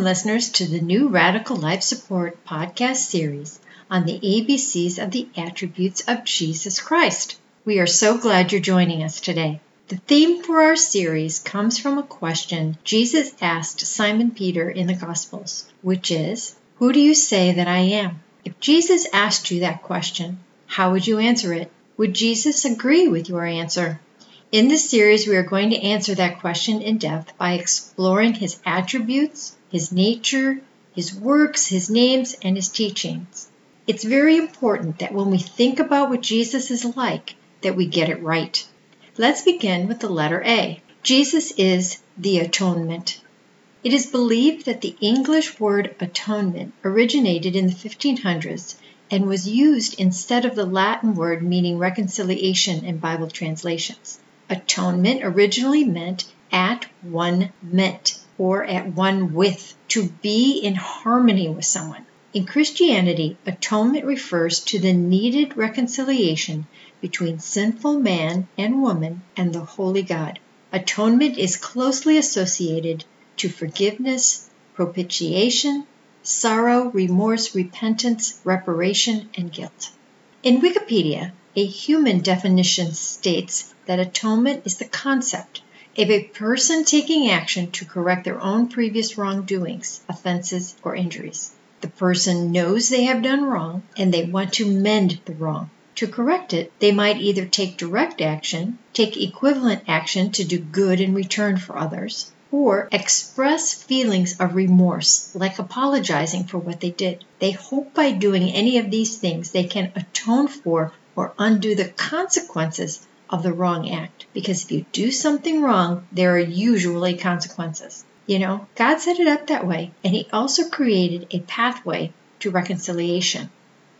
Welcome, listeners, to the new Radical Life Support podcast series on the ABCs of the attributes of Jesus Christ. We are so glad you're joining us today. The theme for our series comes from a question Jesus asked Simon Peter in the Gospels, which is, Who do you say that I am? If Jesus asked you that question, how would you answer it? Would Jesus agree with your answer? In this series, we are going to answer that question in depth by exploring his attributes, his nature, his works, his names, and his teachings. It's very important that when we think about what Jesus is like, that we get it right. Let's begin with the letter A. Jesus is the atonement. It is believed that the English word atonement originated in the 1500s and was used instead of the Latin word meaning reconciliation in Bible translations. Atonement originally meant at one meant or at one with, to be in harmony with someone. In Christianity, atonement refers to the needed reconciliation between sinful man and woman and the holy God. Atonement is closely associated to forgiveness, propitiation, sorrow, remorse, repentance, reparation, and guilt. In Wikipedia, a human definition states that atonement is the concept of a person taking action to correct their own previous wrongdoings, offenses, or injuries. The person knows they have done wrong and they want to mend the wrong. To correct it, they might either take direct action, take equivalent action to do good in return for others, or express feelings of remorse, like apologizing for what they did. They hope by doing any of these things they can atone for or undo the consequences of the wrong act. Because if you do something wrong, there are usually consequences. You know, God set it up that way, and He also created a pathway to reconciliation.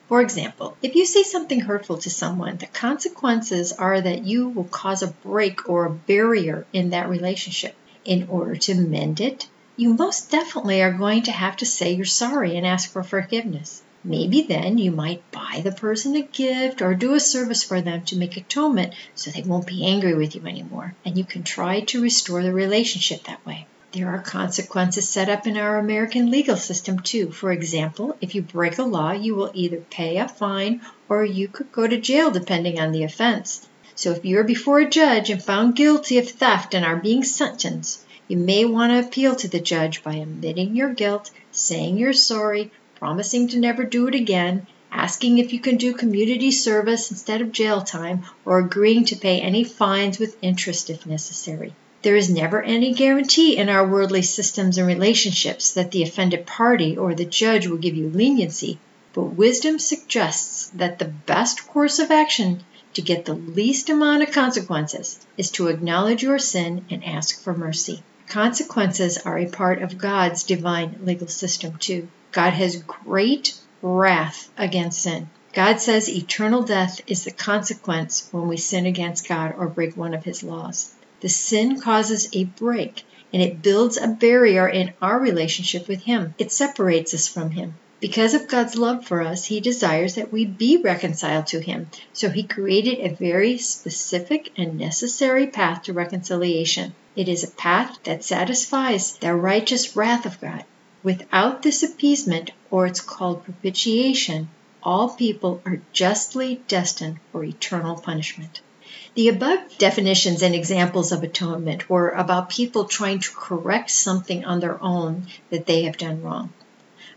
For example, if you say something hurtful to someone, the consequences are that you will cause a break or a barrier in that relationship. In order to mend it, you most definitely are going to have to say you're sorry and ask for forgiveness. Maybe then you might buy the person a gift or do a service for them to make atonement so they won't be angry with you anymore, and you can try to restore the relationship that way. There are consequences set up in our American legal system too. For example, if you break a law, you will either pay a fine or you could go to jail depending on the offense. So if you're before a judge and found guilty of theft and are being sentenced, you may want to appeal to the judge by admitting your guilt, saying you're sorry, promising to never do it again, asking if you can do community service instead of jail time, or agreeing to pay any fines with interest if necessary. There is never any guarantee in our worldly systems and relationships that the offended party or the judge will give you leniency, but wisdom suggests that the best course of action to get the least amount of consequences is to acknowledge your sin and ask for mercy. Consequences are a part of God's divine legal system, too. God has great wrath against sin. God says eternal death is the consequence when we sin against God or break one of his laws. The sin causes a break and it builds a barrier in our relationship with him. It separates us from him. Because of God's love for us, He desires that we be reconciled to Him. So He created a very specific and necessary path to reconciliation. It is a path that satisfies the righteous wrath of God. Without this appeasement, or it's called propitiation, all people are justly destined for eternal punishment. The above definitions and examples of atonement were about people trying to correct something on their own that they have done wrong.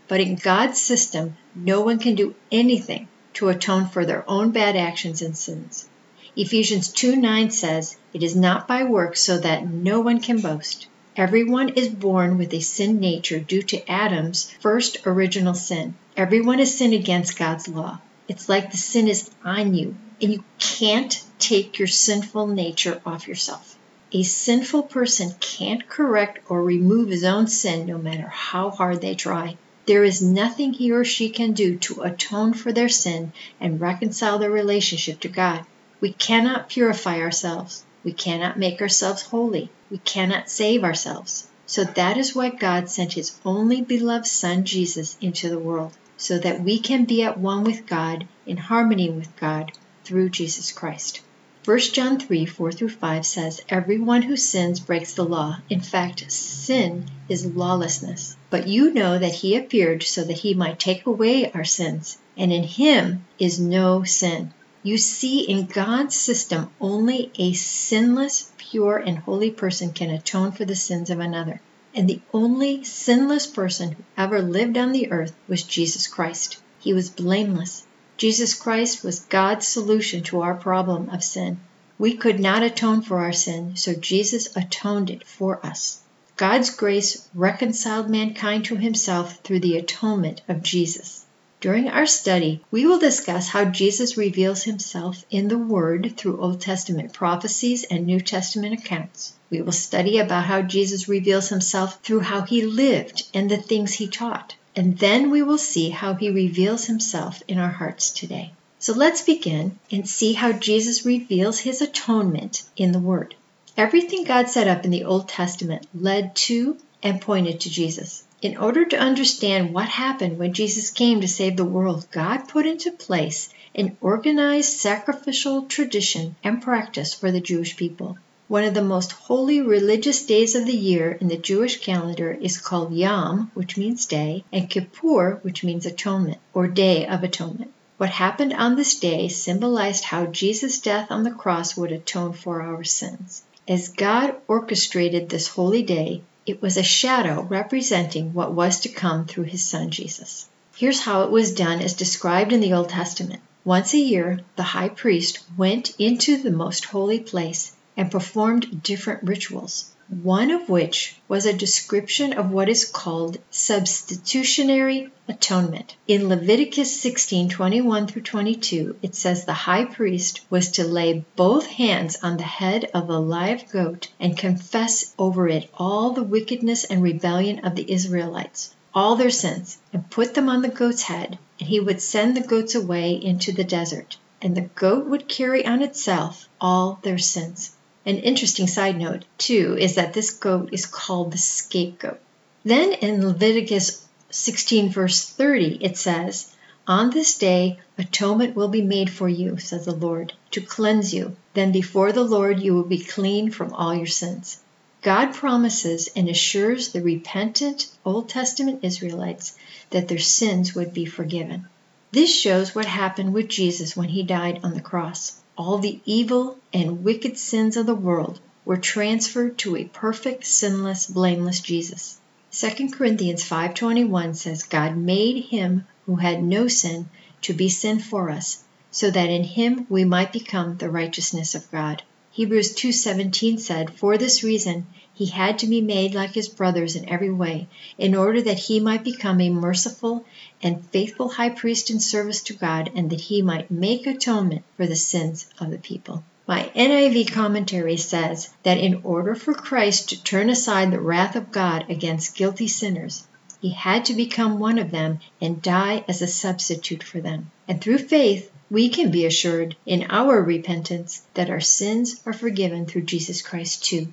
But in God's system, no one can do anything to atone for their own bad actions and sins. Ephesians 2 9 says, It is not by works so that no one can boast. Everyone is born with a sin nature due to Adam's first original sin. Everyone has sinned against God's law. It's like the sin is on you, and you can't take your sinful nature off yourself. A sinful person can't correct or remove his own sin no matter how hard they try. There is nothing he or she can do to atone for their sin and reconcile their relationship to God. We cannot purify ourselves. We cannot make ourselves holy. We cannot save ourselves. So that is why God sent his only beloved Son, Jesus, into the world, so that we can be at one with God, in harmony with God, through Jesus Christ. 1 John 3 4 through 5 says, Everyone who sins breaks the law. In fact, sin is lawlessness. But you know that he appeared so that he might take away our sins, and in him is no sin. You see, in God's system, only a sinless, pure, and holy person can atone for the sins of another. And the only sinless person who ever lived on the earth was Jesus Christ. He was blameless. Jesus Christ was God's solution to our problem of sin. We could not atone for our sin, so Jesus atoned it for us. God's grace reconciled mankind to himself through the atonement of Jesus. During our study, we will discuss how Jesus reveals himself in the Word through Old Testament prophecies and New Testament accounts. We will study about how Jesus reveals himself through how he lived and the things he taught. And then we will see how he reveals himself in our hearts today. So let's begin and see how Jesus reveals his atonement in the Word. Everything God set up in the Old Testament led to and pointed to Jesus. In order to understand what happened when Jesus came to save the world, God put into place an organized sacrificial tradition and practice for the Jewish people. One of the most holy religious days of the year in the Jewish calendar is called Yom, which means day, and Kippur, which means atonement, or Day of Atonement. What happened on this day symbolized how Jesus' death on the cross would atone for our sins. As God orchestrated this holy day, it was a shadow representing what was to come through his son Jesus. Here's how it was done as described in the Old Testament. Once a year, the high priest went into the most holy place and performed different rituals one of which was a description of what is called substitutionary atonement. In Leviticus 16:21 through 22, it says the high priest was to lay both hands on the head of a live goat and confess over it all the wickedness and rebellion of the Israelites, all their sins, and put them on the goat's head, and he would send the goats away into the desert, and the goat would carry on itself all their sins. An interesting side note, too, is that this goat is called the scapegoat. Then in Leviticus 16, verse 30, it says, On this day atonement will be made for you, says the Lord, to cleanse you. Then before the Lord you will be clean from all your sins. God promises and assures the repentant Old Testament Israelites that their sins would be forgiven. This shows what happened with Jesus when he died on the cross all the evil and wicked sins of the world were transferred to a perfect, sinless, blameless Jesus. 2 Corinthians 5:21 says God made him who had no sin to be sin for us, so that in him we might become the righteousness of God. Hebrews 2:17 said, "For this reason he had to be made like his brothers in every way, in order that he might become a merciful and faithful high priest in service to God, and that he might make atonement for the sins of the people." My NIV commentary says that in order for Christ to turn aside the wrath of God against guilty sinners, he had to become one of them and die as a substitute for them. And through faith, we can be assured in our repentance that our sins are forgiven through Jesus Christ too.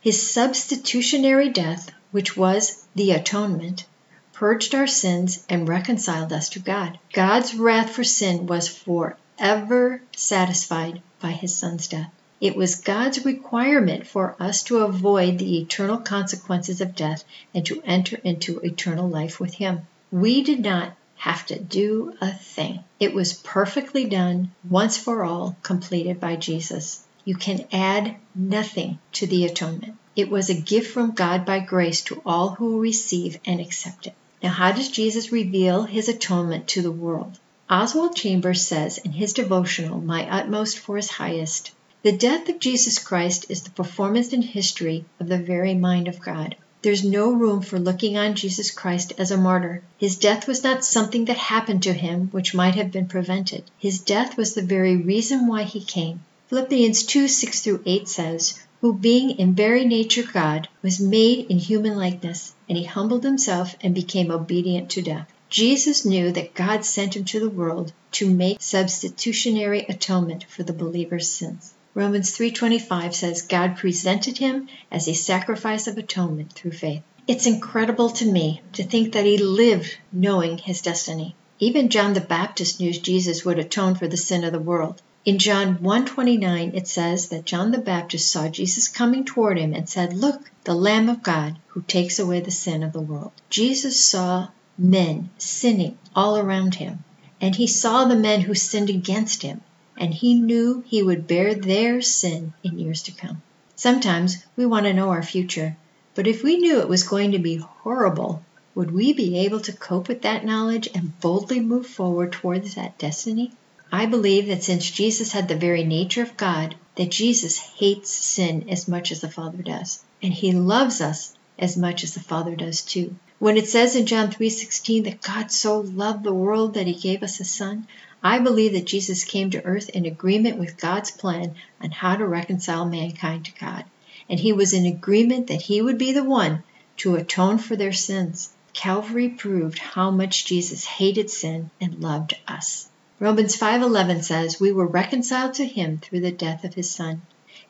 His substitutionary death, which was the atonement, purged our sins and reconciled us to God. God's wrath for sin was forever satisfied by his son's death. It was God's requirement for us to avoid the eternal consequences of death and to enter into eternal life with him. We did not have to do a thing. It was perfectly done, once for all, completed by Jesus. You can add nothing to the atonement. It was a gift from God by grace to all who receive and accept it. Now, how does Jesus reveal his atonement to the world? Oswald Chambers says in his devotional, My Utmost for His Highest, the death of Jesus Christ is the performance in history of the very mind of God. There's no room for looking on Jesus Christ as a martyr. His death was not something that happened to him which might have been prevented. His death was the very reason why he came. Philippians 2 6 through 8 says, Who being in very nature God, was made in human likeness, and he humbled himself and became obedient to death. Jesus knew that God sent him to the world to make substitutionary atonement for the believer's sins. Romans 3:25 says God presented him as a sacrifice of atonement through faith. It's incredible to me to think that he lived knowing his destiny. Even John the Baptist knew Jesus would atone for the sin of the world. In John 1:29 it says that John the Baptist saw Jesus coming toward him and said, "Look, the Lamb of God who takes away the sin of the world." Jesus saw men sinning all around him, and he saw the men who sinned against him, and he knew he would bear their sin in years to come. Sometimes we want to know our future, but if we knew it was going to be horrible, would we be able to cope with that knowledge and boldly move forward towards that destiny? I believe that since Jesus had the very nature of God, that Jesus hates sin as much as the Father does, and he loves us as much as the Father does too. When it says in John 3:16 that God so loved the world that he gave us a son, I believe that Jesus came to earth in agreement with God's plan on how to reconcile mankind to God, and he was in agreement that he would be the one to atone for their sins. Calvary proved how much Jesus hated sin and loved us. Romans 5:11 says, "We were reconciled to him through the death of his son."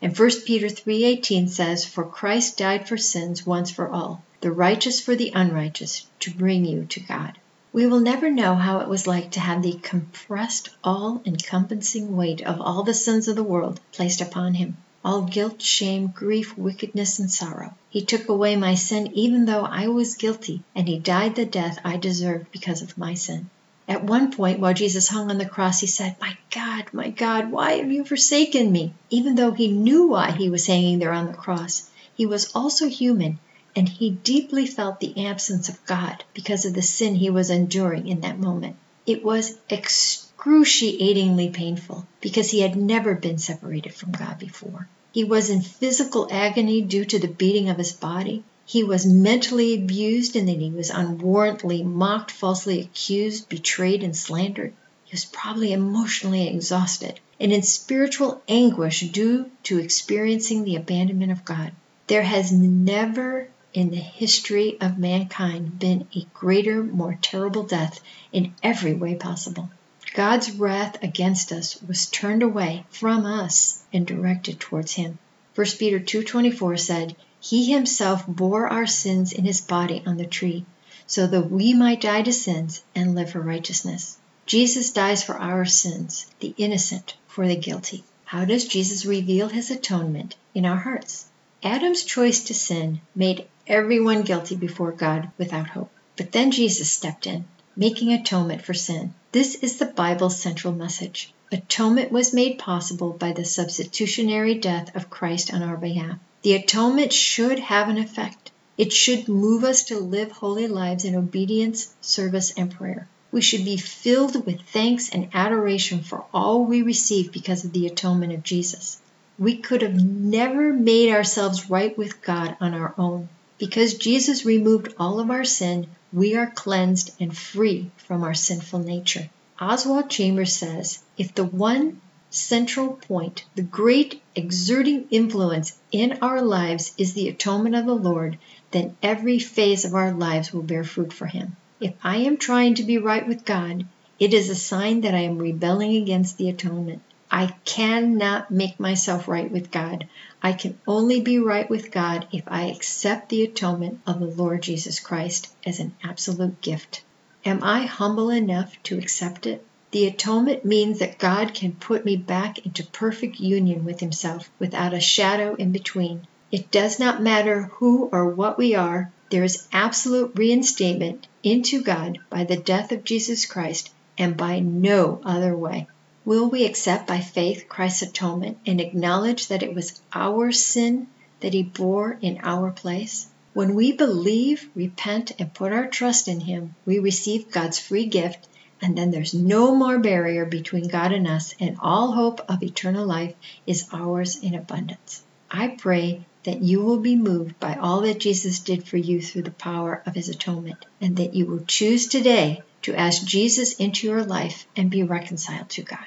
And 1 Peter 3:18 says, "For Christ died for sins once for all, the righteous for the unrighteous, to bring you to God." We will never know how it was like to have the compressed, all encompassing weight of all the sins of the world placed upon him all guilt, shame, grief, wickedness, and sorrow. He took away my sin even though I was guilty, and He died the death I deserved because of my sin. At one point, while Jesus hung on the cross, He said, My God, my God, why have you forsaken me? Even though He knew why He was hanging there on the cross, He was also human, and He deeply felt the absence of God because of the sin He was enduring in that moment. It was excruciatingly painful because he had never been separated from God before. He was in physical agony due to the beating of his body. He was mentally abused and then he was unwarrantedly mocked, falsely accused, betrayed, and slandered. He was probably emotionally exhausted and in spiritual anguish due to experiencing the abandonment of God. There has never in the history of mankind been a greater, more terrible death in every way possible. God's wrath against us was turned away from us and directed towards him. 1 Peter 2:24 said, "He himself bore our sins in his body on the tree, so that we might die to sins and live for righteousness." Jesus dies for our sins, the innocent for the guilty. How does Jesus reveal his atonement in our hearts? Adam's choice to sin made everyone guilty before God without hope. But then Jesus stepped in making atonement for sin. This is the Bible's central message. Atonement was made possible by the substitutionary death of Christ on our behalf. The atonement should have an effect. It should move us to live holy lives in obedience, service, and prayer. We should be filled with thanks and adoration for all we receive because of the atonement of Jesus. We could have never made ourselves right with God on our own. Because Jesus removed all of our sin, we are cleansed and free from our sinful nature. Oswald Chambers says if the one central point, the great exerting influence in our lives is the atonement of the Lord, then every phase of our lives will bear fruit for Him. If I am trying to be right with God, it is a sign that I am rebelling against the atonement. I cannot make myself right with God. I can only be right with God if I accept the atonement of the Lord Jesus Christ as an absolute gift. Am I humble enough to accept it? The atonement means that God can put me back into perfect union with Himself without a shadow in between. It does not matter who or what we are, there is absolute reinstatement into God by the death of Jesus Christ and by no other way. Will we accept by faith Christ's atonement and acknowledge that it was our sin that He bore in our place? When we believe, repent, and put our trust in Him, we receive God's free gift, and then there's no more barrier between God and us, and all hope of eternal life is ours in abundance. I pray that you will be moved by all that Jesus did for you through the power of His atonement, and that you will choose today to ask Jesus into your life and be reconciled to God.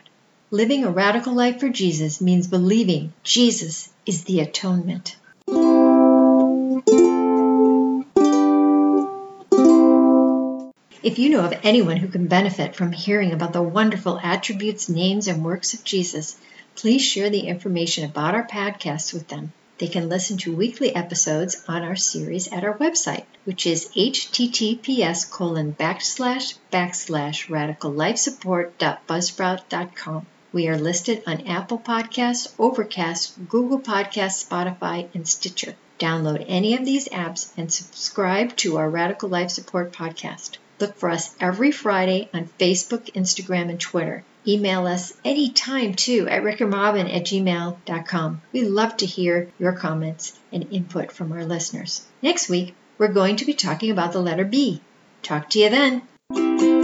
Living a radical life for Jesus means believing Jesus is the atonement. If you know of anyone who can benefit from hearing about the wonderful attributes, names, and works of Jesus, please share the information about our podcasts with them. They can listen to weekly episodes on our series at our website, which is https colon backslash backslash radicallifesupport.buzzsprout.com. We are listed on Apple Podcasts, Overcast, Google Podcasts, Spotify, and Stitcher. Download any of these apps and subscribe to our Radical Life Support podcast. Look for us every Friday on Facebook, Instagram, and Twitter. Email us anytime too at rickandrobin at gmail.com. We love to hear your comments and input from our listeners. Next week, we're going to be talking about the letter B. Talk to you then.